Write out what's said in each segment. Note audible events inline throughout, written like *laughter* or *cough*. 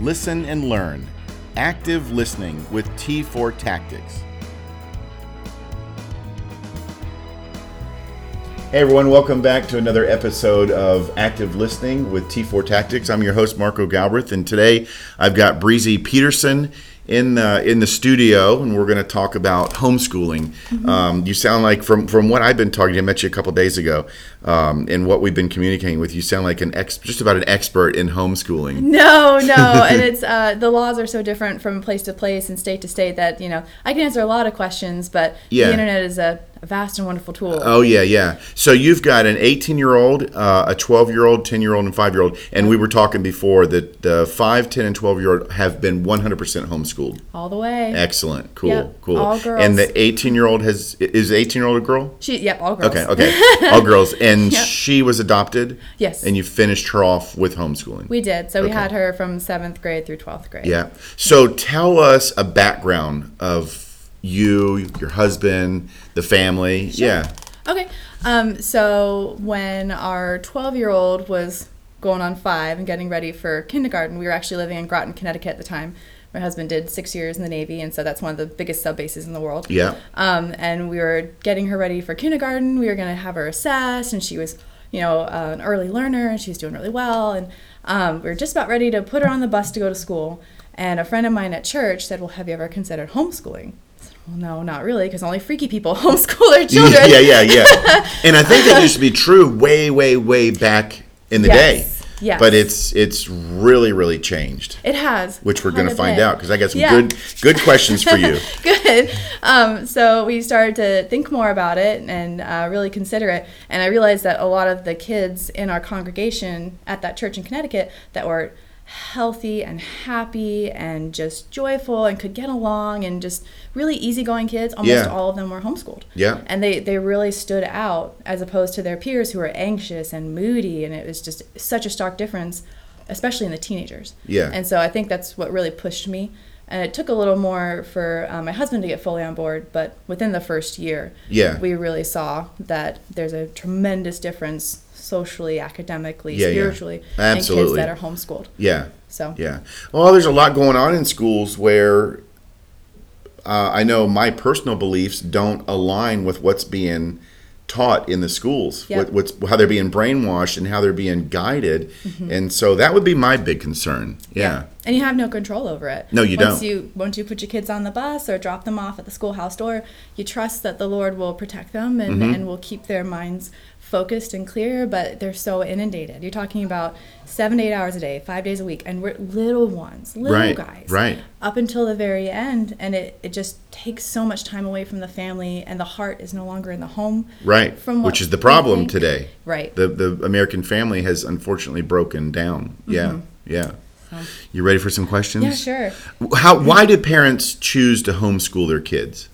listen, and learn. Active listening with T4 Tactics. Hey everyone, welcome back to another episode of Active Listening with T4 Tactics. I'm your host Marco Galbraith, and today I've got Breezy Peterson in the in the studio, and we're going to talk about homeschooling. Mm-hmm. Um, you sound like from from what I've been talking. To, I met you a couple days ago, um, and what we've been communicating with. You sound like an ex, just about an expert in homeschooling. *laughs* No, no, *laughs* and it's uh, the laws are so different from place to place and state to state that you know I can answer a lot of questions, but yeah. the internet is a vast and wonderful tool. Oh yeah, yeah. So you've got an 18 year old, uh, a 12 year old, 10 year old, and five year old, and we were talking before that the 5, 10, and 12 year old have been 100% homeschooled. All the way. Excellent. Cool. Yep. Cool. All girls. And the 18 year old has is 18 year old a girl? She. Yep. All girls. Okay. Okay. *laughs* all girls, and yep. she was adopted. Yes. And you finished her off with homeschooling. We did. So okay. we had her from seventh grade through 12th grade. Yeah. So tell us a background of you, your husband, the family. Sure. Yeah. Okay. Um, so when our 12 year old was going on five and getting ready for kindergarten, we were actually living in Groton, Connecticut at the time. My husband did six years in the Navy, and so that's one of the biggest sub bases in the world. Yeah. Um, and we were getting her ready for kindergarten. We were going to have her assessed, and she was, you know, uh, an early learner, and she was doing really well. And um, we were just about ready to put her on the bus to go to school. And a friend of mine at church said, Well, have you ever considered homeschooling? Well, no, not really, because only freaky people *laughs* homeschool their children. yeah, yeah, yeah. *laughs* and I think that used to be true way, way, way back in the yes. day. Yes. But it's it's really really changed. It has. Which we're going to find out because I got some yeah. good good questions for you. *laughs* good. Um, so we started to think more about it and uh, really consider it, and I realized that a lot of the kids in our congregation at that church in Connecticut that were healthy and happy and just joyful and could get along and just really easygoing kids. Almost yeah. all of them were homeschooled. Yeah. And they they really stood out as opposed to their peers who were anxious and moody and it was just such a stark difference especially in the teenagers. Yeah. And so i think that's what really pushed me. And it took a little more for um, my husband to get fully on board but within the first year yeah. we really saw that there's a tremendous difference socially, academically, yeah, spiritually, yeah. Absolutely. and kids that are homeschooled. Yeah. So. Yeah. Well, there's a lot going on in schools where uh, I know my personal beliefs don't align with what's being taught in the schools, yep. what, what's how they're being brainwashed and how they're being guided, mm-hmm. and so that would be my big concern. Yeah. yeah. and you have no control over it. No, you once don't. You once you put your kids on the bus or drop them off at the schoolhouse door, you trust that the Lord will protect them and, mm-hmm. and will keep their minds focused and clear, but they're so inundated. You're talking about seven, to eight hours a day, five days a week, and we're little ones, little right, guys, right, up until the very end, and it, it just takes so much time away from the family, and the heart is no longer in the home, right, from which is the problem today, right. The the American family has unfortunately broken down. Yeah, mm-hmm. yeah. So. You ready for some questions? Yeah, sure. How? Why did parents choose to homeschool their kids?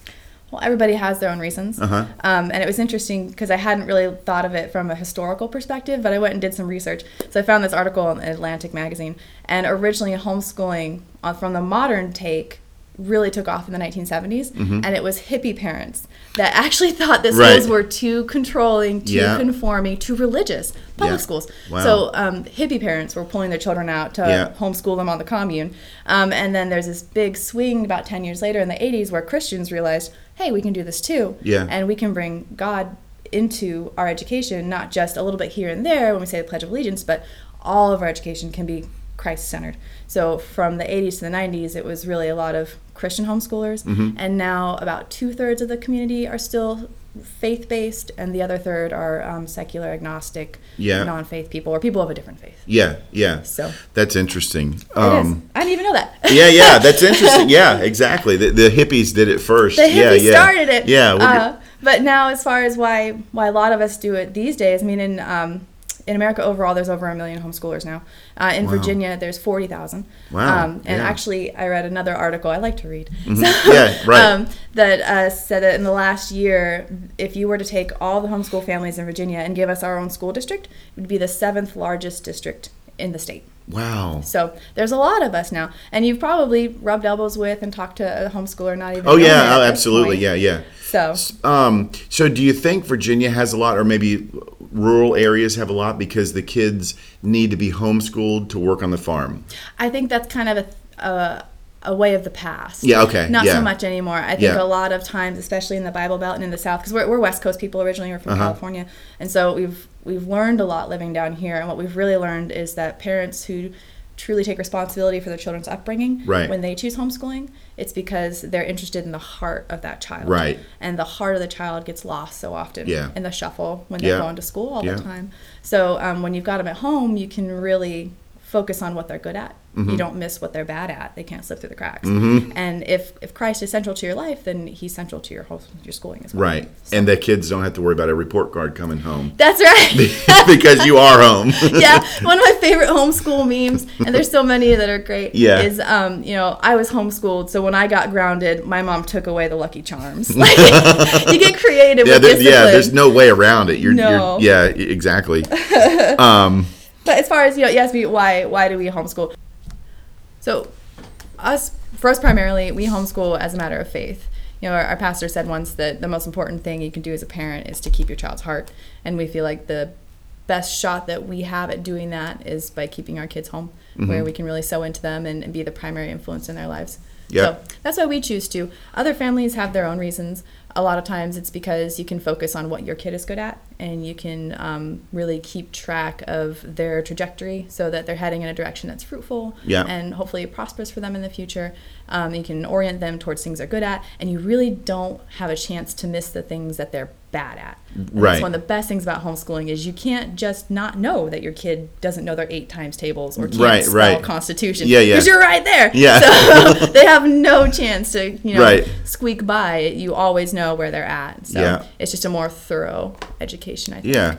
Well, everybody has their own reasons. Uh-huh. Um, and it was interesting because I hadn't really thought of it from a historical perspective, but I went and did some research. So I found this article in Atlantic magazine, and originally homeschooling uh, from the modern take really took off in the 1970s, mm-hmm. and it was hippie parents that actually thought that schools right. were too controlling, too yeah. conforming, too religious. Public yeah. schools. Wow. So um, hippie parents were pulling their children out to yeah. homeschool them on the commune. Um, and then there's this big swing about 10 years later in the 80s where Christians realized, hey, we can do this too. Yeah. And we can bring God into our education, not just a little bit here and there when we say the Pledge of Allegiance, but all of our education can be Christ centered. So from the 80s to the 90s, it was really a lot of Christian homeschoolers, mm-hmm. and now about two thirds of the community are still faith based, and the other third are um, secular, agnostic, yeah. non faith people, or people of a different faith. Yeah, yeah. So that's interesting. Um, I didn't even know that. yeah, yeah, that's interesting. *laughs* Yeah, exactly. The, the hippies did it first. The hippies yeah, yeah. started it. Yeah. Uh, but now, as far as why why a lot of us do it these days, I mean, in um, in America overall, there's over a million homeschoolers now. Uh, in Wow. Virginia, there's 40,000. Wow, Um, and yeah. actually, I read another article. I like to read. Yeah, right. *laughs* Um, that uh, said that in the last year, if you were to take all the homeschool families in Virginia and give us our own school district, it would be the seventh largest district in the state. Wow. So there's a lot of us now, and you've probably rubbed elbows with and talked to a homeschooler, not even. Oh yeah, oh, absolutely. Yeah, yeah. So Um, so do you think Virginia has a lot, or maybe rural areas have a lot because the kids need to be homeschooled to work on the farm? I think that's kind of a, a, a way of the past. Yeah, okay, Not yeah. so much anymore. I think Yeah. a lot of times, especially in the Bible Belt and in the South, because we're, we're West Coast people originally, we're from Uh-huh. California, and so we've we've learned a lot living down here. And what we've really learned is that parents who truly take responsibility for their children's upbringing, Right. when they choose homeschooling, it's because they're interested in the heart of that child. Right. And the heart of the child gets lost so often Yeah. in the shuffle when they're Yeah. going to school all Yeah. the time. So um, when you've got them at home, you can really focus on what they're good at. Mm-hmm. You don't miss what they're bad at. They can't slip through the cracks. And if, if Christ is central to your life, then he's central to your whole, your schooling as well. Right. And the kids don't have to worry about a report card coming home That's right. *laughs* because you are home. *laughs* yeah, *laughs* one of my favorite homeschool memes, and there's so many that are great. Yeah. is um, you know, I was homeschooled, so when I got grounded, my mom took away the Lucky Charms. Like, you get creative yeah, with there, discipline. yeah. There's no way around it. You're, No. you're yeah, exactly. exactly. But as far as you know, you asked me why why do we homeschool? So, us for us primarily, we homeschool as a matter of faith. You know, our, our pastor said once that the most important thing you can do as a parent is to keep your child's heart, and we feel like the best shot that we have at doing that is by keeping our kids home, Mm-hmm. where we can really sow into them and, and be the primary influence in their lives. Yeah. So that's why we choose to. Other families have their own reasons. A lot of times it's because you can focus on what your kid is good at and you can um, really keep track of their trajectory so that they're heading in a direction that's fruitful Yeah. and hopefully prosperous for them in the future. Um, you can orient them towards things they're good at and you really don't have a chance to miss the things that they're bad at. And Right. That's one of the best things about homeschooling is you can't just not know that your kid doesn't know their eight times tables or can't Right, spell right. Constitution. Yeah, yeah. Because you're right there. Yeah. So *laughs* they have no chance to, you know, Right. squeak by. You always know where they're at. So Yeah. it's just a more thorough education, I think. Yeah.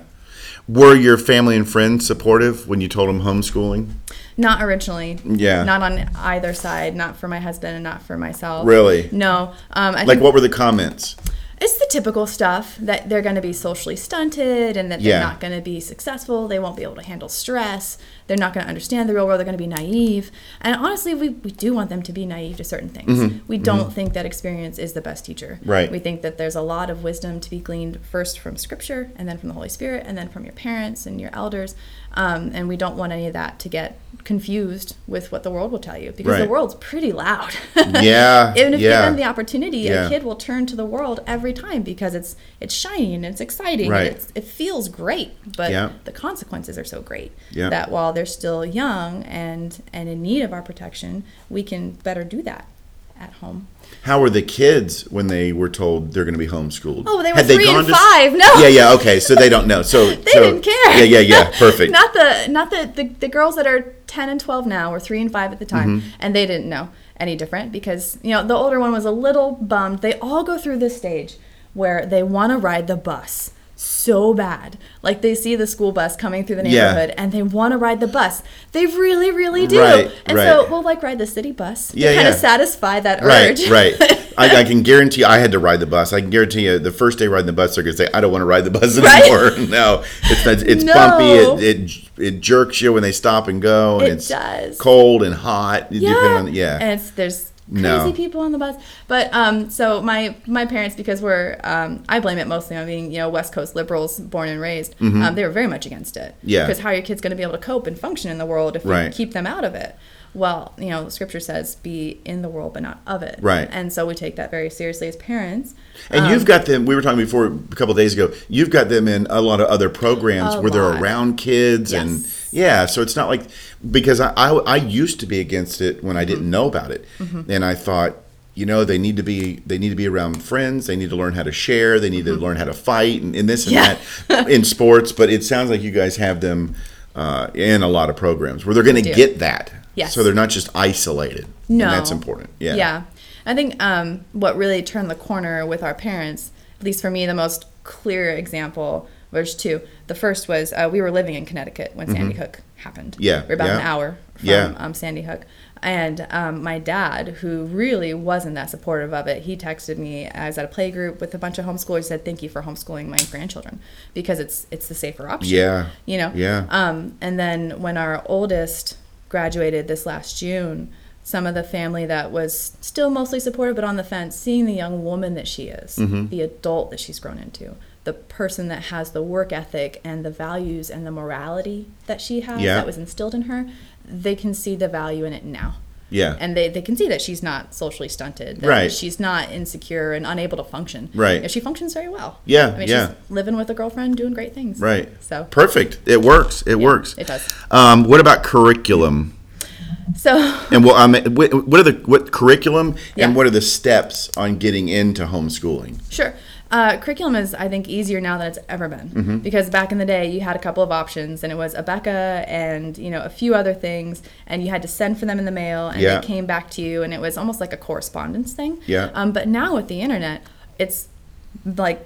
Were your family and friends supportive when you told them homeschooling? Not originally. Yeah. Not on either side. Not for my husband and not for myself. Really? No. Um, I Like, think what were the comments? it's the typical stuff that they're going to be socially stunted and that they're Yeah. not going to be successful. They won't be able to handle stress. They're not going to understand the real world. They're going to be naive. And honestly, we, we do want them to be naive to certain things. We don't think that experience is the best teacher. Mm-hmm. Right. We think that there's a lot of wisdom to be gleaned first from Scripture and then from the Holy Spirit and then from your parents and your elders. Um, and we don't want any of that to get confused with what the world will tell you because the world's pretty loud. Yeah, *laughs* *laughs* Even if yeah. given the opportunity, Yeah. a kid will turn to the world every time because it's it's shiny and it's exciting Right. and it's, it feels great. But Yeah. the consequences are so great Yeah. that while they're still young and and in need of our protection, we can better do that at home. How were the kids when they were told they're going to be homeschooled? Oh, they were Had three and gone to- five. No. Yeah, yeah, okay. So they don't know. So *laughs* They so- didn't care. Yeah, yeah, yeah. Perfect. *laughs* not the not the, the the girls that are ten and twelve now were three and five at the time, Mm-hmm. and they didn't know any different because you know the older one was a little bummed. They all go through this stage where they want to ride the bus so bad. Like they see the school bus coming through the Yeah. neighborhood and they want to ride the bus. They really, really do. Right, and right. so we'll like ride the city bus Yeah, to kind yeah. of satisfy that Right, urge. right. *laughs* I, I can guarantee I had to ride the bus. I can guarantee you the first day riding the bus, they're going to say, I don't want to ride the bus Right? anymore. *laughs* No, it's not, it's No. bumpy. It, it it jerks you when they stop and go. And It it's does. cold and hot. yeah. Depending on, yeah. And it's there's crazy No. people on the bus. But um, so my my parents, because we're um, I blame it mostly on being you know West Coast liberals, born and raised. Um, they were very much against it. Mm-hmm. Yeah. Because how are your kids going to be able to cope and function in the world if Right. you keep them out of it? Well, you know, Scripture says, "Be in the world, but not of it." Right. And so we take that very seriously as parents. And Um, you've got them. We were talking before a couple days ago. You've got them in a lot of other programs where they're around kids, and yeah. So it's not like because I, I I used to be against it when I Mm-hmm. didn't know about it, and I thought you know they need to be they need to be around friends. They need to learn how to share. They need to learn how to fight and, and this and Mm-hmm. Yeah. that in sports. But it sounds like you guys have them uh, in a lot of programs where they're going to get that. Yes. So they're not just isolated. No. And that's important. Yeah. Yeah. I think um, what really turned the corner with our parents, at least for me, the most clear example was two. The first was uh, we were living in Connecticut when Sandy Hook happened. Mm-hmm. Yeah, we're about an hour from Yeah. um, Sandy Hook. And um, my dad, who really wasn't that supportive of it, he texted me. I was at a play group with a bunch of homeschoolers. Said, "Thank you for homeschooling my grandchildren because it's it's the safer option." Yeah. you know. Yeah. Um, and then when our oldest graduated this last June, some of the family that was still mostly supportive but on the fence, seeing the young woman that she is, Mm-hmm. the adult that she's grown into, the person that has the work ethic and the values and the morality that she has Yeah. that was instilled in her, they can see the value in it now. Yeah. And they, they can see that she's not socially stunted, that Right. she's not insecure and unable to function. Right. Yeah, she functions very well. Yeah, I mean, yeah. she's living with a girlfriend, doing great things. right. So, Perfect. It works. It Yeah, works. it does. Um, what about curriculum? so And what, um, what are the what curriculum Yeah. and what are the steps on getting into homeschooling? Sure. Uh, curriculum is, I think, easier now than it's ever been Mm-hmm. because back in the day you had a couple of options and it was A Beka and you know a few other things and you had to send for them in the mail and Yeah. they came back to you and it was almost like a correspondence thing. Yeah. Um, but now with the internet, it's like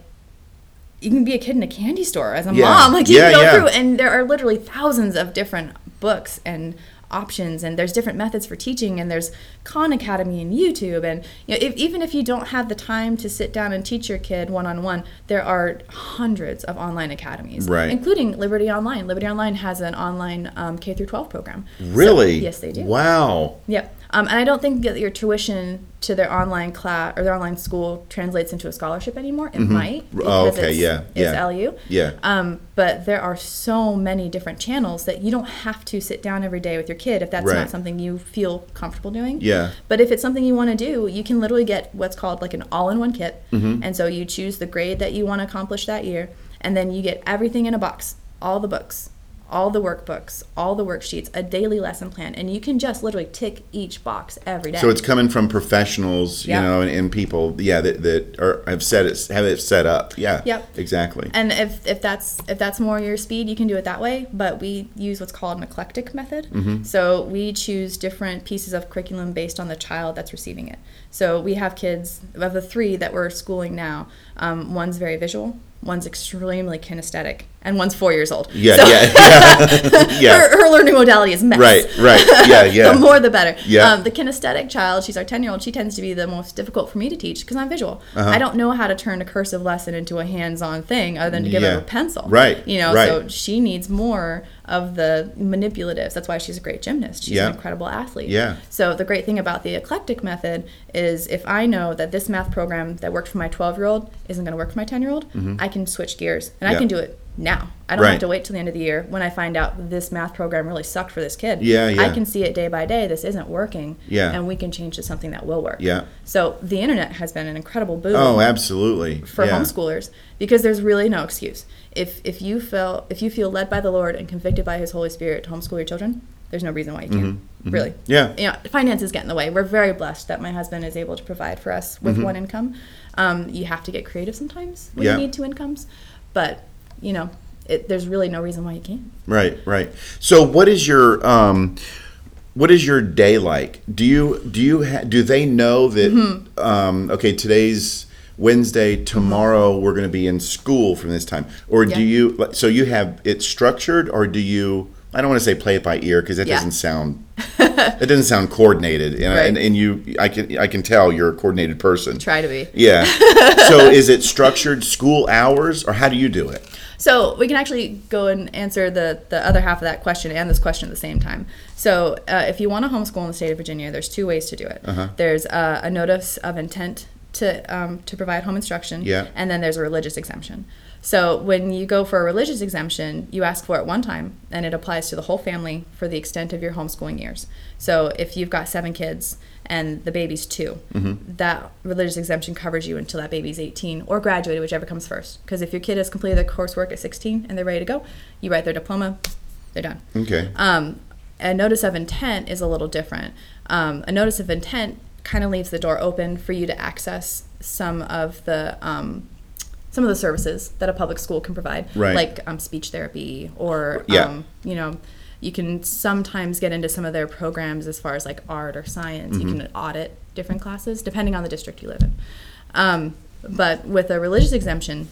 you can be a kid in a candy store as a Yeah. mom. *laughs* Like you Yeah, can go through and there are literally thousands of different books and options and there's different methods for teaching and there's Khan Academy and YouTube and you know if, even if you don't have the time to sit down and teach your kid one-on-one there are hundreds of online academies Right. including Liberty Online Liberty Online has an online um, K through 12 program So- Really? yes they do Wow. Yep. Um, and I don't think that your tuition to their online class or their online school translates into a scholarship anymore. It might. Oh, okay, It's, yeah, It's yeah. LU. Yeah. Um, but there are so many different channels that you don't have to sit down every day with your kid if that's Right. not something you feel comfortable doing. Yeah. But if it's something you want to do, you can literally get what's called like an all-in-one kit. Mm-hmm. And so you choose the grade that you want to accomplish that year, and then you get everything in a box, all the books, all the workbooks, all the worksheets, a daily lesson plan, and you can just literally tick each box every day. So it's coming from professionals, you know, and, and people, yeah, that, that are have set it have it set up. Yeah. Yep. Exactly. and if, if that's if that's more your speed, you can do it that way. But we use what's called an eclectic method. Mm-hmm. So we choose different pieces of curriculum based on the child that's receiving it. So we have kids of the three that we're schooling now. Um, one's very visual, one's extremely kinesthetic, and one's four years old. Yeah, So- yeah, yeah, *laughs* yeah. her, her learning modality is mess. Right, right. Yeah, *laughs* yeah. the more the better. Yeah. Um, the kinesthetic child, she's our 10 year old, she tends to be the most difficult for me to teach because I'm visual. Uh-huh. I don't know how to turn a cursive lesson into a hands on thing other than to give Yeah. her a pencil. Right, You know, right. so she needs more of the manipulatives. That's why she's a great gymnast. She's Yeah. an incredible athlete. Yeah. So the great thing about the eclectic method is if I know that this math program that worked for my 12 year old isn't going to work for my 10 year old, I can switch gears and Mm-hmm. Yeah. I can do it now. I don't Right. have to wait till the end of the year when I find out this math program really sucked for this kid. Yeah, yeah. I can see it day by day. This isn't working. Yeah. And we can change to something that will work. Yeah. So the internet has been an incredible boon Oh, absolutely. for yeah. homeschoolers because there's really no excuse. If if you feel if you feel led by the Lord and convicted by His Holy Spirit to homeschool your children, there's no reason why you can't. Really. Mm-hmm. Yeah. You know, finances get in the way. We're very blessed that my husband is able to provide for us with one income. Um, you have to get creative sometimes when Mm-hmm. Yeah. you need two incomes, but you know, it, there's really no reason why you can't. Right, right. So, what is your um, what is your day like? Do you do you ha- do they know that? Mm-hmm. Um, okay, today's Wednesday. Tomorrow we're going to be in school from this time, or do you? So you have it structured, or do you? I don't want to say play it by ear because that Yeah. doesn't sound *laughs* that doesn't sound coordinated, and, Right. and and you I can I can tell you're a coordinated person. Try to be. Yeah. *laughs* so is it structured school hours, or how do you do it? So we can actually go and answer the, the other half of that question and this question at the same time. So uh, if you want to homeschool in the state of Virginia, there's two ways to do it. Uh-huh. There's uh, a notice of intent to um, to provide home instruction, Yeah. and then there's a religious exemption. So when you go for a religious exemption, you ask for it one time, and it applies to the whole family for the extent of your homeschooling years. So if you've got seven kids and the baby's 2 that religious exemption covers you until that baby's 18 or graduated, whichever comes first. Because if your kid has completed their coursework at 16 and they're ready to go, you write their diploma, they're done. Okay. Um, a notice of intent is a little different. Um, a notice of intent kind of leaves the door open for you to access some of the um, some of the services that a public school can provide, Right. like um, speech therapy, or Yeah. um, you know, you can sometimes get into some of their programs as far as like art or science. You can audit different classes depending on the district you live in. Um, but with a religious exemption,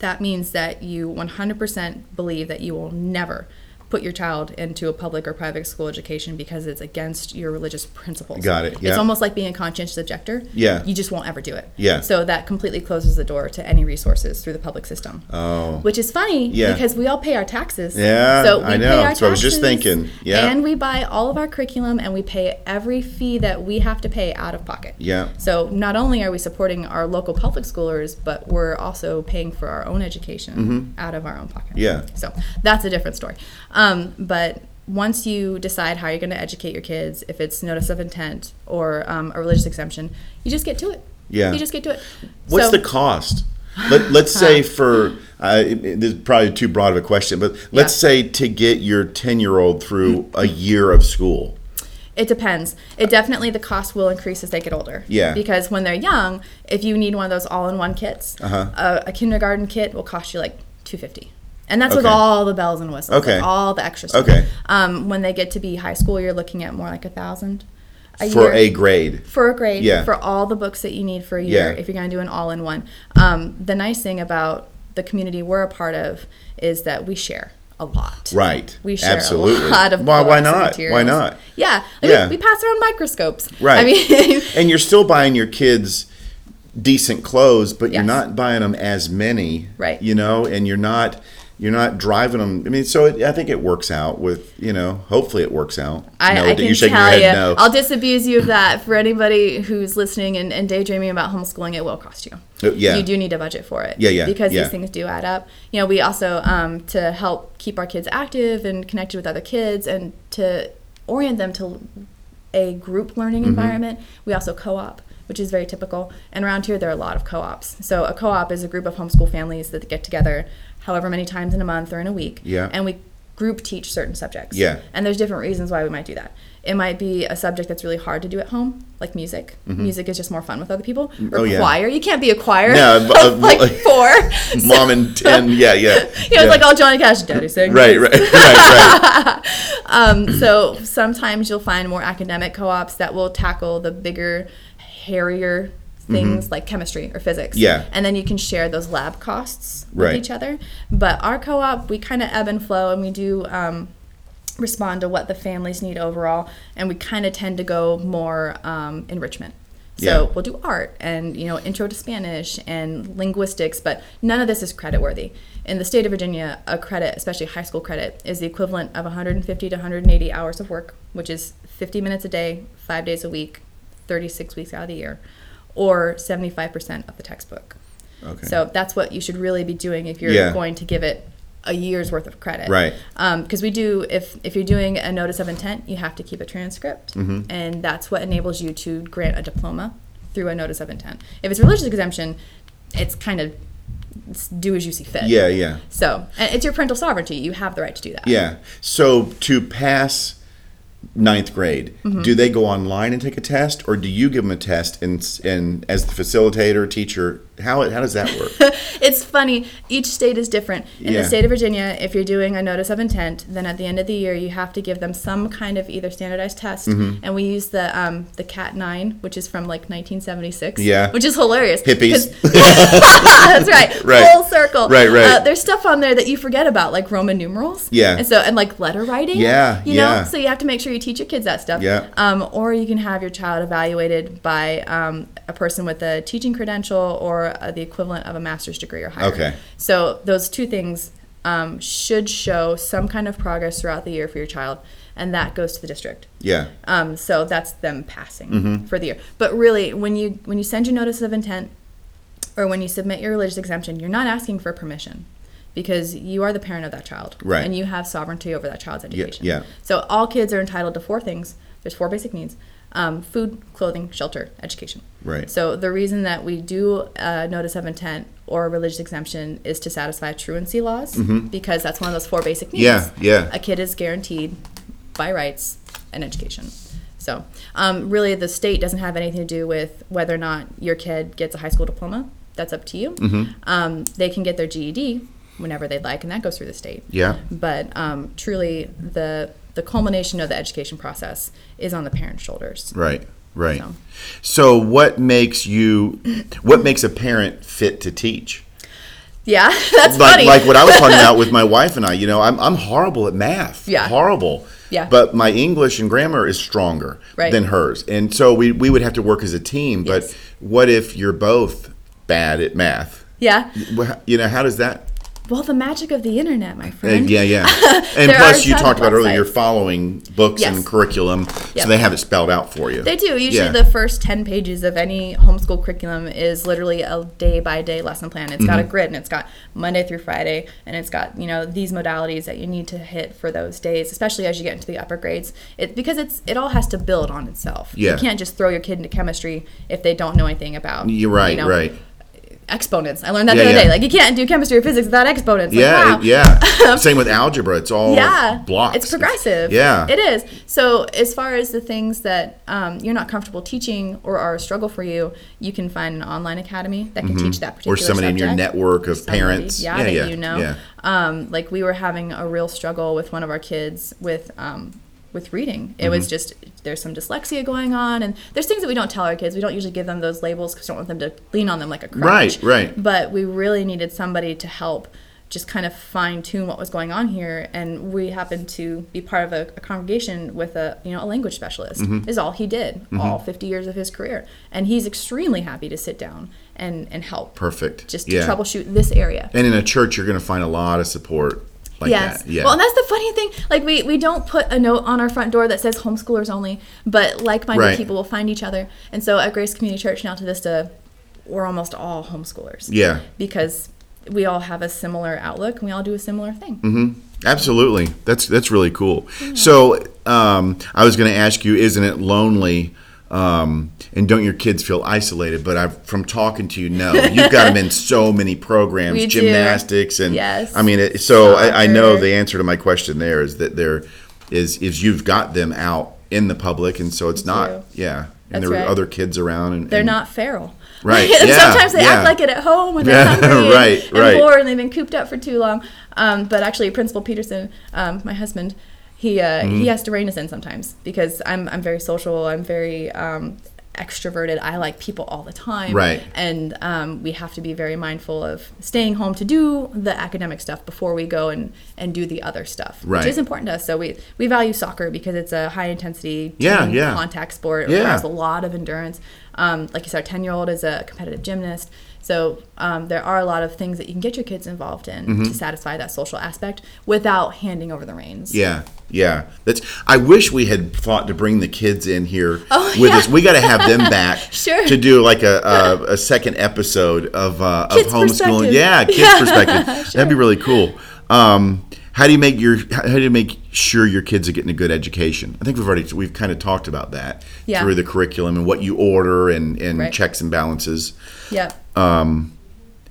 That means that you 100% believe that you will never put your child into a public or private school education because it's against your religious principles. Got it, yeah. It's almost like being a conscientious objector. Yeah. You just won't ever do it. Yeah. So that completely closes the door to any resources through the public system. Oh. Which is funny Yeah. because we all pay our taxes. Yeah, so we I know. Pay our That's what I was just thinking. Yeah. And we buy all of our curriculum and we pay every fee that we have to pay out of pocket. Yeah. So not only are we supporting our local public schoolers, but we're also paying for our own education out of our own pocket. Mm-hmm. Yeah. So that's a different story. Um, but once you decide how you're going to educate your kids, if it's notice of intent or um, a religious exemption, you just get to it. Yeah. You just get to it. What's So- the cost? Let, let's *laughs* say for uh, this is probably too broad of a question, but let's Yeah. say to get your ten year old through a year of school. It depends. It definitely the cost will increase as they get older. Yeah. Because when they're young, if you need one of those all-in-one kits, Uh-huh. a, a kindergarten kit will cost you like two fifty, and that's with Okay. all the bells and whistles, Okay. like all the extra stuff. Okay. Um, when they get to be high school, you're looking at more like a thousand a For year. a grade. for a grade Yeah. for all the books that you need for a year Yeah. if you're going to do an all-in-one um, the nice thing about the community we're a part of is that we share a lot Right. we share Absolutely. a lot of Why- why books and not? Why materials. not? yeah, like Yeah. We, we pass around microscopes Right. i mean *laughs* and you're still buying your kids decent clothes, but you're Yes. not buying them as many. Right. You know, and you're not you're not driving them. I mean, so it, I think it works out with you know. Hopefully, it works out. I, No, I can shaking tell your you, head no. I'll disabuse you of that. For anybody who's listening and, and daydreaming about homeschooling, it will cost you. Uh, yeah. You do need a budget for it. Yeah, yeah, Because yeah. these things do add up. You know, we also, um, to help keep our kids active and connected with other kids and to orient them to a group learning Mm-hmm. environment, we also co op. Which is very typical. And around here, there are a lot of co ops. So, a co op is a group of homeschool families that get together however many times in a month or in a week. Yeah. And we group teach certain subjects. Yeah. And there's different reasons why we might do that. It might be a subject that's really hard to do at home, like music. Music is just more fun with other people. Or Mm-hmm. Oh, yeah. choir. You can't be a choir No, *laughs* uh, like *laughs* four. Mom and ten. *laughs* Yeah, yeah. You know, yeah. it's like all Johnny Cash, Daddy sing. Right, right, right, right. Um, so sometimes you'll find more academic co-ops that will tackle the bigger, hairier things like chemistry or physics. Mm-hmm. Yeah. And then you can share those lab costs with Right. each other. But our co-op, we kind of ebb and flow, and we do. Um, respond to what the families need overall and we kind of tend to go more um, enrichment so Yeah. we'll do art and you know intro to spanish and linguistics but none of this is credit worthy in the state of virginia a credit especially high school credit is the equivalent of 150 to 180 hours of work which is 50 minutes a day five days a week 36 weeks out of the year or 75% of the textbook Okay. so that's what you should really be doing if you're Yeah. going to give it a year's worth of credit Right. because we do if if you're doing a notice of intent you have to keep a transcript Mm-hmm. and that's what enables you to grant a diploma through a notice of intent if it's religious exemption it's kind of it's do as you see fit Yeah, yeah, so and it's your parental sovereignty you have the right to do that yeah. So to pass ninth grade, Mm-hmm. do they go online and take a test, or do you give them a test and and as the facilitator, teacher? How how does that work? *laughs* it's funny. Each state is different. In Yeah. the state of Virginia, if you're doing a notice of intent, then at the end of the year, you have to give them some kind of either standardized test. Mm-hmm. And we use the um, the Cat Nine, which is from like 1976. Yeah. Which is hilarious. Hippies. *laughs* That's right. *laughs* Right. Full circle. Right, right. Uh, there's stuff on there that you forget about, like Roman numerals. Yeah. And so and like letter writing. Yeah, You yeah. know. So you have to make sure you teach your kids that stuff. Yeah. Um, or you can have your child evaluated by um, a person with a teaching credential or uh, the equivalent of a master's degree or higher. Okay. So those two things um, should show some kind of progress throughout the year for your child, and that goes to the district. Yeah, Um, so that's them passing Mm-hmm. for the year. But really, when you when you send your notice of intent, or when you submit your religious exemption, you're not asking for permission, because you are the parent of that child, Right. And you have sovereignty over that child's education. yeah. So all kids are entitled to four things. There's four basic needs: um, food, clothing, shelter, education. Right. So the reason that we do a notice of intent or a religious exemption is to satisfy truancy laws, because that's one of those four basic needs. Mm-hmm. Yeah, yeah. A kid is guaranteed by rights an education. So um, really, the state doesn't have anything to do with whether or not your kid gets a high school diploma. That's up to you. Mm-hmm. Um, they can get their GED whenever they'd like, and that goes through the state. yeah. But um, truly, the the culmination of the education process is on the parents' shoulders. Right, right. So. So what makes you what makes a parent fit to teach? Yeah, *laughs* that's like funny. like what I was talking about with *laughs* my wife and I. You know, I'm I'm horrible at math. Yeah. horrible. Yeah. But my English and grammar is stronger Right. than hers, and so we we would have to work as a team. But Yes. what if you're both bad at math? yeah. You know, how does that? Well, the magic of the internet, my Uh, friend. yeah, yeah. *laughs* And plus, you talked about earlier, you're following books Yes. and curriculum, Yep. so they have it spelled out for you. They do. Usually, Yeah. the first 10 pages of any homeschool curriculum is literally a day by day lesson plan. It's Mm-hmm. got a grid and it's got Monday through Friday, and it's got, you know, these modalities that you need to hit for those days, especially as you get into the upper grades. It, because it's it all has to build on itself. Yeah. You can't just throw your kid into chemistry if they don't know anything about You're right, you know, right. Exponents. I learned that Yeah, the other yeah. day. Like, you can't do chemistry or physics without exponents. Like, Yeah, wow. yeah. *laughs* Same with algebra. It's all yeah blocks. it's progressive Yeah. it is so as far as the things that um, you're not comfortable teaching or are a struggle for you you can find an online academy that can teach that particular Mm-hmm. or somebody in your network of Somebody, parents. yeah, yeah, that you know yeah. um, like we were having a real struggle with one of our kids with um, with reading it Mm-hmm. was just there's some dyslexia going on and there's things that we don't tell our kids we don't usually give them those labels because we don't want them to lean on them like a crutch Right, right. but we really needed somebody to help just kind of fine tune what was going on here and we happened to be part of a, a congregation with a you know a language specialist Mm-hmm. is all he did all 50 years of his career and he's extremely happy to sit down and and help Perfect. just to yeah. troubleshoot this area And in a church, you're going to find a lot of support like yes. that. Yeah. Well, and that's the funny thing. Like we we don't put a note on our front door that says homeschoolers only, but like-minded Right. people will find each other. And so at Grace Community Church now to Vista, we're almost all homeschoolers. yeah. Because we all have a similar outlook and we all do a similar thing. Mm-hmm. Absolutely. That's that's really cool. So um, I was going to ask you, isn't it lonely? Um, and don't your kids feel isolated? But I've, from talking to you, no, you've got them in so many programs, *laughs* We do. gymnastics, and Yes. I mean, it, so I, I know the answer to my question there is that there is is you've got them out in the public, and so it's We not, do. yeah, and That's there are right. other kids around, and They're and- not feral. Right, *laughs* yeah, Sometimes they yeah. act like it at home when they're Yeah, hungry *laughs* right, and, and right. bored and they've been cooped up for too long. Um, but actually, Principal Peterson, um, my husband, he uh, Mm-hmm. he has to rein us in sometimes because I'm I'm very social. I'm very um, extroverted. I like people all the time. Right. And um, we have to be very mindful of staying home to do the academic stuff before we go and, and do the other stuff, Right. which is important to us. So we, we value soccer because it's a high intensity Yeah, yeah. contact sport. It Yeah. requires a lot of endurance. Um, like you said, our 10 year old is a competitive gymnast. So um, there are a lot of things that you can get your kids involved in Mm-hmm. to satisfy that social aspect without handing over the reins. Yeah, yeah. That's. I wish we had thought to bring the kids in here *laughs* Oh, with yeah. us. We got to have them back *laughs* Sure. to do like a a, *laughs* a second episode of uh, of homeschooling. Yeah, kids' Yeah, perspective. That'd be really cool. Um, how do you make your How do you make sure your kids are getting a good education? I think we've already we've kind of talked about that Yeah. through the curriculum and what you order and and Right. checks and balances. Yep.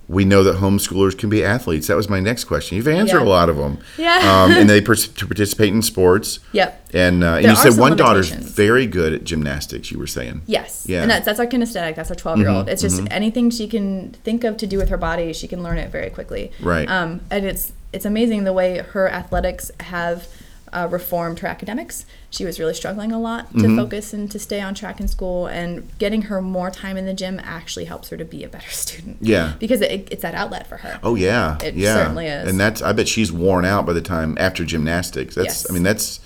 We know that homeschoolers can be athletes. That was my next question. You've answered Yeah. a lot of them. Yeah. Um, and they *laughs* per- to participate in sports. Yep. And, uh, and you said one daughter's very good at gymnastics. You were saying. Yes. Yeah. Mm-hmm, And that's, that's our kinesthetic. That's our 12 year old. It's just anything she can think of to do with her body, she can learn it very quickly. Right. Um, and it's it's amazing the way her athletics have uh, reformed her academics. She was really struggling a lot to Mm-hmm. focus and to stay on track in school, and getting her more time in the gym actually helps her to be a better *laughs* student. Yeah. Because it, it's that outlet for her. Oh yeah, It yeah. certainly is. And that's I bet she's worn out by the time after gymnastics. That's Yes. I mean that's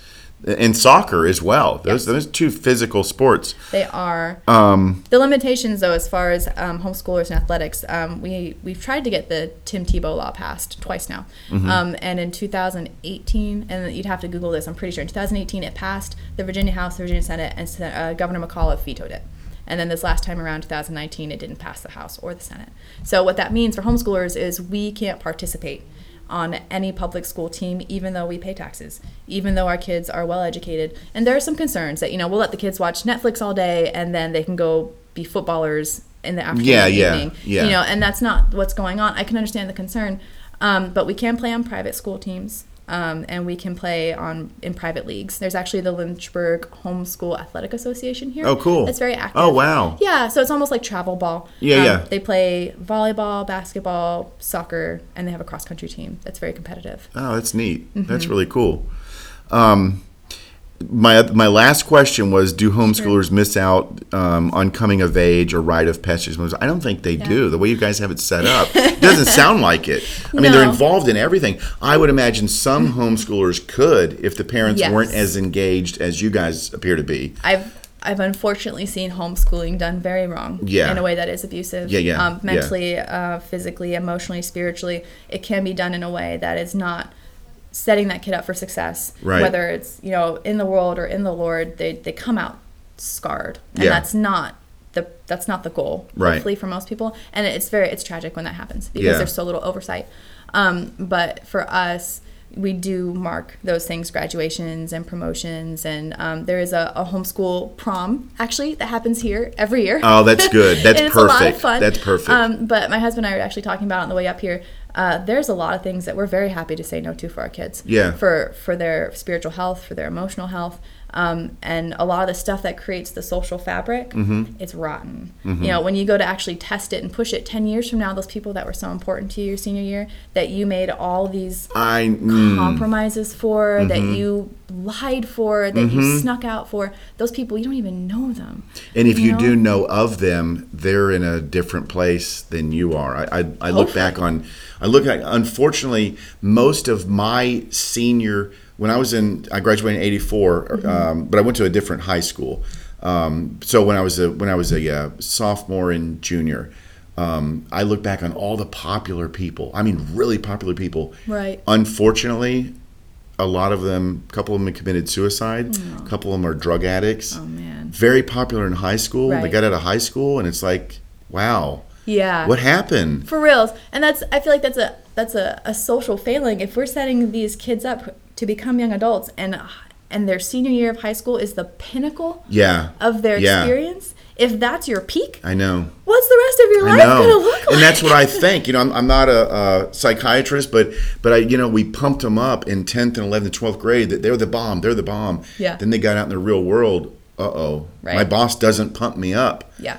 and soccer as well. Those Yes. those two physical sports. They are. Um, The limitations, though, as far as um, homeschoolers and athletics, um, we we've tried to get the Tim Tebow law passed twice now, Mm-hmm. um, and in 2018, and you'd have to Google this. I'm pretty sure in 2018 it passed the Virginia House, the Virginia Senate, and uh, Governor McAuliffe vetoed it. And then this last time around, 2019, it didn't pass the House or the Senate. So what that means for homeschoolers is we can't participate on any public school team, even though we pay taxes, even though our kids are well educated. And there are some concerns that, you know, we'll let the kids watch Netflix all day and then they can go be footballers in the afternoon. Yeah, yeah, evening. yeah. You know, and that's not what's going on. I can understand the concern. Um, but we can play on private school teams. Um, and we can play on in private leagues. There's actually the Lynchburg Homeschool Athletic Association here. Oh, cool. It's very active. Oh, wow. Yeah, so it's almost like travel ball. Yeah, Um, yeah. They play volleyball, basketball, soccer, and they have a cross country team that's very competitive. oh, that's neat. Mm-hmm. That's really cool. Um, my my last question was: Do homeschoolers miss out um, on coming of age or rite of passage? I don't think they do. The way you guys have it set up, it doesn't sound like it. I mean, they're involved in everything. I would imagine some homeschoolers could if the parents Yes. weren't as engaged as you guys appear to be. I've I've unfortunately seen homeschooling done very wrong. Yeah. In a way that is abusive. Yeah, yeah, Um, yeah. mentally, uh, physically, emotionally, spiritually, it can be done in a way that is not setting that kid up for success. Right. Whether it's you know in the world or in the Lord, they they come out scarred, and Yeah. that's not. The, that's not the goal, Right. hopefully, for most people, and it's very it's tragic when that happens because Yeah. there's so little oversight. Um, but for us, we do mark those things graduations and promotions and um, there is a, a homeschool prom actually that happens here every year Oh, that's good. *laughs* That's And it's a lot of perfect. fun. That's perfect. um, but my husband and i were actually talking about it on the way up here uh, there's a lot of things that we're very happy to say no to for our kids Yeah. for for their spiritual health for their emotional health um, and a lot of the stuff that creates the social fabric Mm-hmm. it's rotten you know when you go to actually test it and push it 10 years from now those people that were so important to you your senior year that you made all these I mm, compromises for, that Mm-hmm. you lied for, that you snuck out for. Those people, you don't even know them. and if you, know? do know of them, they're in a different place than you are. I, I, I look back on, I look at, unfortunately, most of my senior, when I was in, I graduated in '84, um, but I went to a different high school. Um, so when I was a when I was a uh, sophomore and junior, um, I look back on all the popular people. I mean, really popular people. Right. Unfortunately, a lot of them, a couple of them committed suicide. A couple of them are drug addicts. Oh, man. Very popular in high school. Right. They got out of high school, and it's like, wow, Yeah. what happened? For reals. And that's, I feel like that's a, that's a, a social failing. If we're setting these kids up to become young adults and, and their senior year of high school is the pinnacle Yeah, of their Yeah. experience, if that's your peak, I know. what's the rest of your life going to look like? and that's what I think. You know, I'm, I'm not a, a psychiatrist, but but I, you know, we pumped them up in 10th and 11th and 12th grade that they're the bomb, they're the bomb. Yeah. Then they got out in the real world. Uh oh, Right. my boss doesn't pump me up. yeah.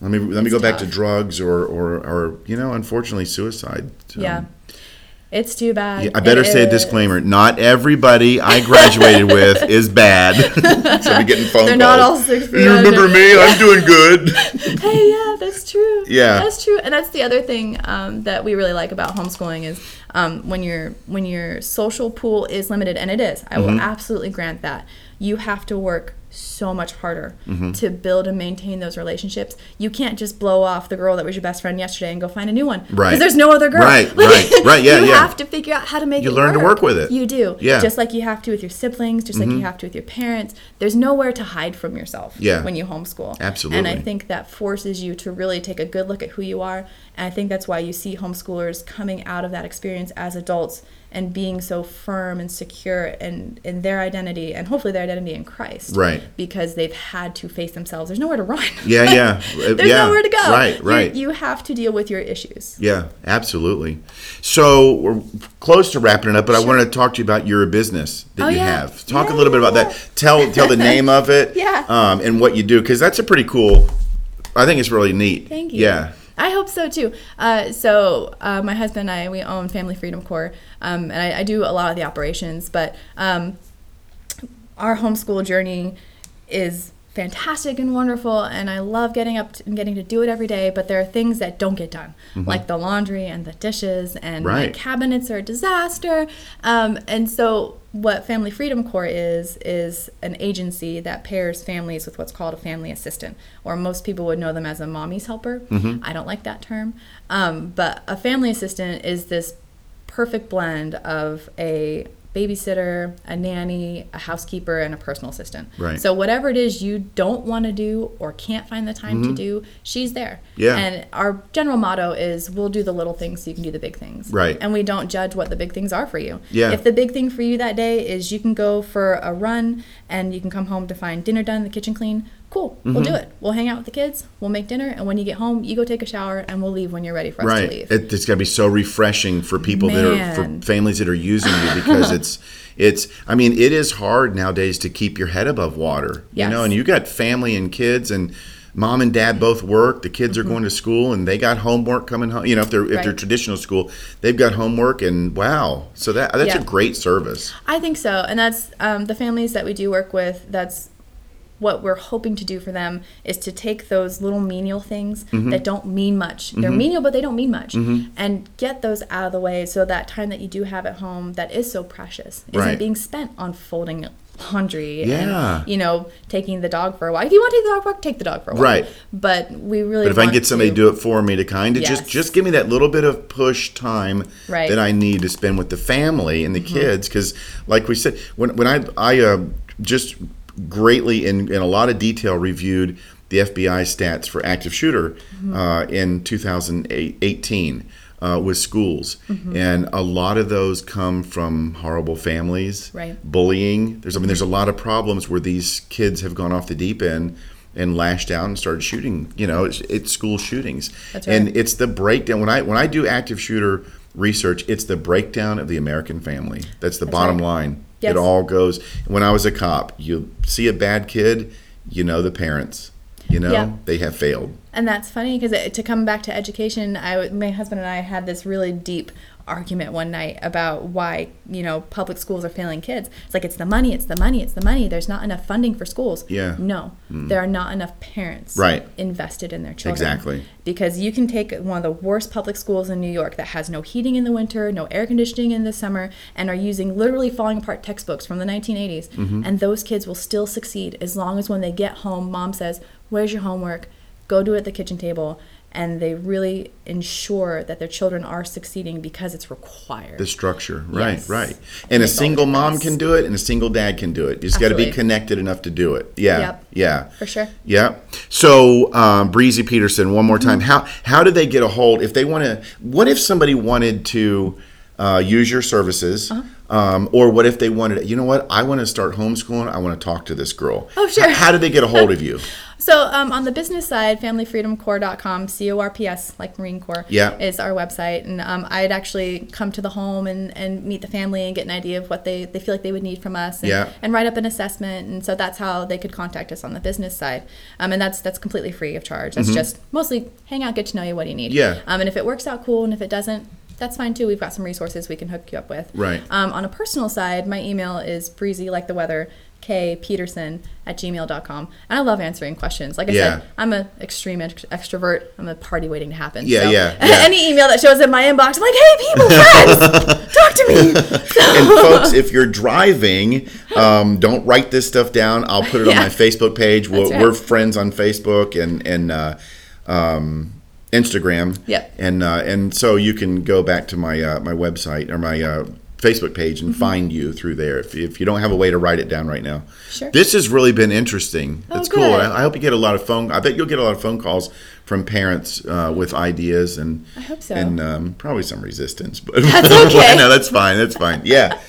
Let me let me It's go back to drugs or, or or you know, unfortunately, suicide. So, Yeah. It's too bad. Yeah, I better say a disclaimer. Not everybody I graduated *laughs* with is bad. *laughs* so I'm getting phone They're calls. not all six You remember me? I'm doing good. *laughs* hey, yeah, that's true. Yeah. that's true, and that's the other thing um, that we really like about homeschooling is um, when your when your social pool is limited, and it is. I Mm-hmm. will absolutely grant that you have to work so much harder Mm-hmm. to build and maintain those relationships. You can't just blow off the girl that was your best friend yesterday and go find a new one. Right. Because there's no other girl. Right, right, right, *laughs* yeah, you yeah. have to figure out how to make You it learn to work with it. You do. Yeah. Mm-hmm. Just like you have to with your siblings, just like you have to with your parents. There's nowhere to hide from yourself Yeah. when you homeschool. Absolutely. And I think that forces you to really take a good look at who you are. And I think that's why you see homeschoolers coming out of that experience as adults and being so firm and secure in, in their identity and hopefully their identity in Christ. Right. Because they've had to face themselves. There's nowhere to run. Yeah, yeah. *laughs* There's yeah. nowhere to go. Right, You- right. You, have to deal with your issues. Yeah, absolutely. So we're close to wrapping it up, but I wanted to talk to you about your business that Oh, you yeah. have. Talk a little bit about yeah. that. Tell tell the name of it. *laughs* Yeah. Um, and what you do because that's a pretty cool. I think it's really neat. Thank you. Yeah. I hope so too. Uh, so uh, my husband and I we own Family Freedom Corps, um, and I, I do a lot of the operations. But um, our homeschool journey is fantastic and wonderful, and I love getting up and getting to do it every day. But there are things that don't get done, like the laundry and the dishes, and my Mm-hmm. Cabinets are a disaster. Um, and so, what Family Freedom Corps is is an agency that pairs families with what's called a family assistant, or most people would know them as a mommy's helper. I don't like that term, um, but a family assistant is this perfect blend of a babysitter, a nanny, a housekeeper, and a personal assistant. Right. So whatever it is you don't want to do or can't find the time to do, she's there. Mm-hmm. Yeah. And our general motto is we'll do the little things so you can do the big things. Right. And we don't judge what the big things are for you. Yeah. If the big thing for you that day is you can go for a run and you can come home to find dinner done, the kitchen clean, cool. We'll Mm-hmm. do it. We'll hang out with the kids, we'll make dinner, and when you get home, you go take a shower and we'll leave when you're ready for us Right. to leave. It, it's got to be so refreshing for people that are for families that are using you because *laughs* it's it's. I mean, it is hard nowadays to keep your head above water. You know, and you got family and kids and. mom and dad both work, the kids are going to school, and they got homework coming home. You know, if they're if they're Mm-hmm. Traditional school, they've got homework, and wow, so that that's Yeah. a great service. I think so, and that's um, the families that we do work with. That's what we're hoping to do for them is to take those little menial things Mm-hmm. that don't mean much. They're menial, but they don't mean much, and get those out of the way so that time that you do have at home that is so precious isn't Right. being spent on folding laundry Yeah. and you know taking the dog for a walk. If you want to take the dog for a walk, take the dog for a walk. Right. But we really. But if I can get somebody to do it for me to kind of just Yes. just give me that little bit of push time Right. that I need to spend with the family and the Mm-hmm. kids because like we said when when I I uh, just greatly in in a lot of detail reviewed the FBI stats for active shooter Mm-hmm. uh, in 2018 uh, with schools Mm-hmm. and a lot of those come from horrible families Right. bullying there's I mean there's a lot of problems where these kids have gone off the deep end and lashed out and started shooting you know it's, it's school shootings That's and it's the breakdown when i when i do active shooter research it's the breakdown of the american family that's the bottom right. line Yes. it all goes when i was a cop you see a bad kid you know the parents you know Yeah. they have failed And that's funny because to come back to education, I my husband and I had this really deep argument one night about why you know public schools are failing kids. It's like it's the money, it's the money, it's the money. There's not enough funding for schools. Yeah. Mm. No, there are not enough parents Right. invested in their children. Exactly. Because you can take one of the worst public schools in New York that has no heating in the winter, no air conditioning in the summer, and are using literally falling apart textbooks from the 1980s, Mm-hmm. and those kids will still succeed as long as when they get home, mom says, "Where's your homework?" Go do it at the kitchen table. And they really ensure that their children are succeeding because it's required. the structure right Yes. right and a Makes all the single mom can do it and a single dad can do it you just got to be connected enough to do it yeah Yep. yeah For sure. Yeah. So, um, Breezy Peterson, one more Mm-hmm. time. How how do they get a hold if they want to? What if somebody wanted to uh, use your services, Uh-huh. um, or what if they wanted? You know what? I want to start homeschooling. I want to talk to this girl. Oh, sure. H- how do they get a hold of you? *laughs* So um, on the business side, familyfreedomcorps.com, C-O-R-P-S, like Marine Corps, Yeah. is our website. And um, I'd actually come to the home and, and meet the family and get an idea of what they, they feel like they would need from us and, Yeah. and write up an assessment. And so that's how they could contact us on the business side. Um, and that's that's completely free of charge. That's just mostly hang out, get to know you, what do you need. Mm-hmm. Yeah. Um, and if it works out, cool. And if it doesn't, that's fine too. We've got some resources we can hook you up with. Right. Um, on a personal side, my email is breezy like the weather, K Peterson at gmail.com. And I love answering questions. Like I Yeah. said, I'm an extreme ext- extrovert. I'm a party waiting to happen. Yeah, So yeah, yeah. Any email that shows in my inbox, I'm like, hey, people, *laughs* friends, talk to me. and folks, if you're driving, um, don't write this stuff down. I'll put it on my Facebook page. We're, right. we're friends on Facebook and and uh, um, Instagram. Yep. And uh, and so you can go back to my uh, my website or my uh, Facebook page Mm-hmm. and find you through there if, if you don't have a way to write it down right now. Sure. This has really been interesting. Oh, it's cool. I, I hope you get a lot of phone. I bet you'll get a lot of phone calls from parents uh, with ideas and I hope so. and um, probably some resistance, but That's *laughs* okay. no, *laughs* that's fine. That's fine. Yeah.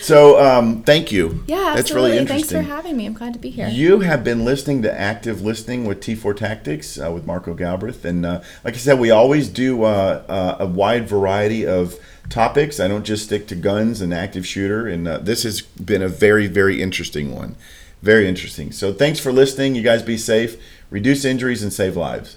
So, um, thank you. Yeah, That's really absolutely. Thanks for having me. I'm glad to be here. You have been listening to Active Listening with T4 Tactics uh, with Marco Galbraith. And uh, like I said, we always do uh, uh, a wide variety of topics. I don't just stick to guns and active shooter. And uh, this has been a very, very interesting one. Very interesting. So thanks for listening. You guys be safe, reduce injuries, and save lives.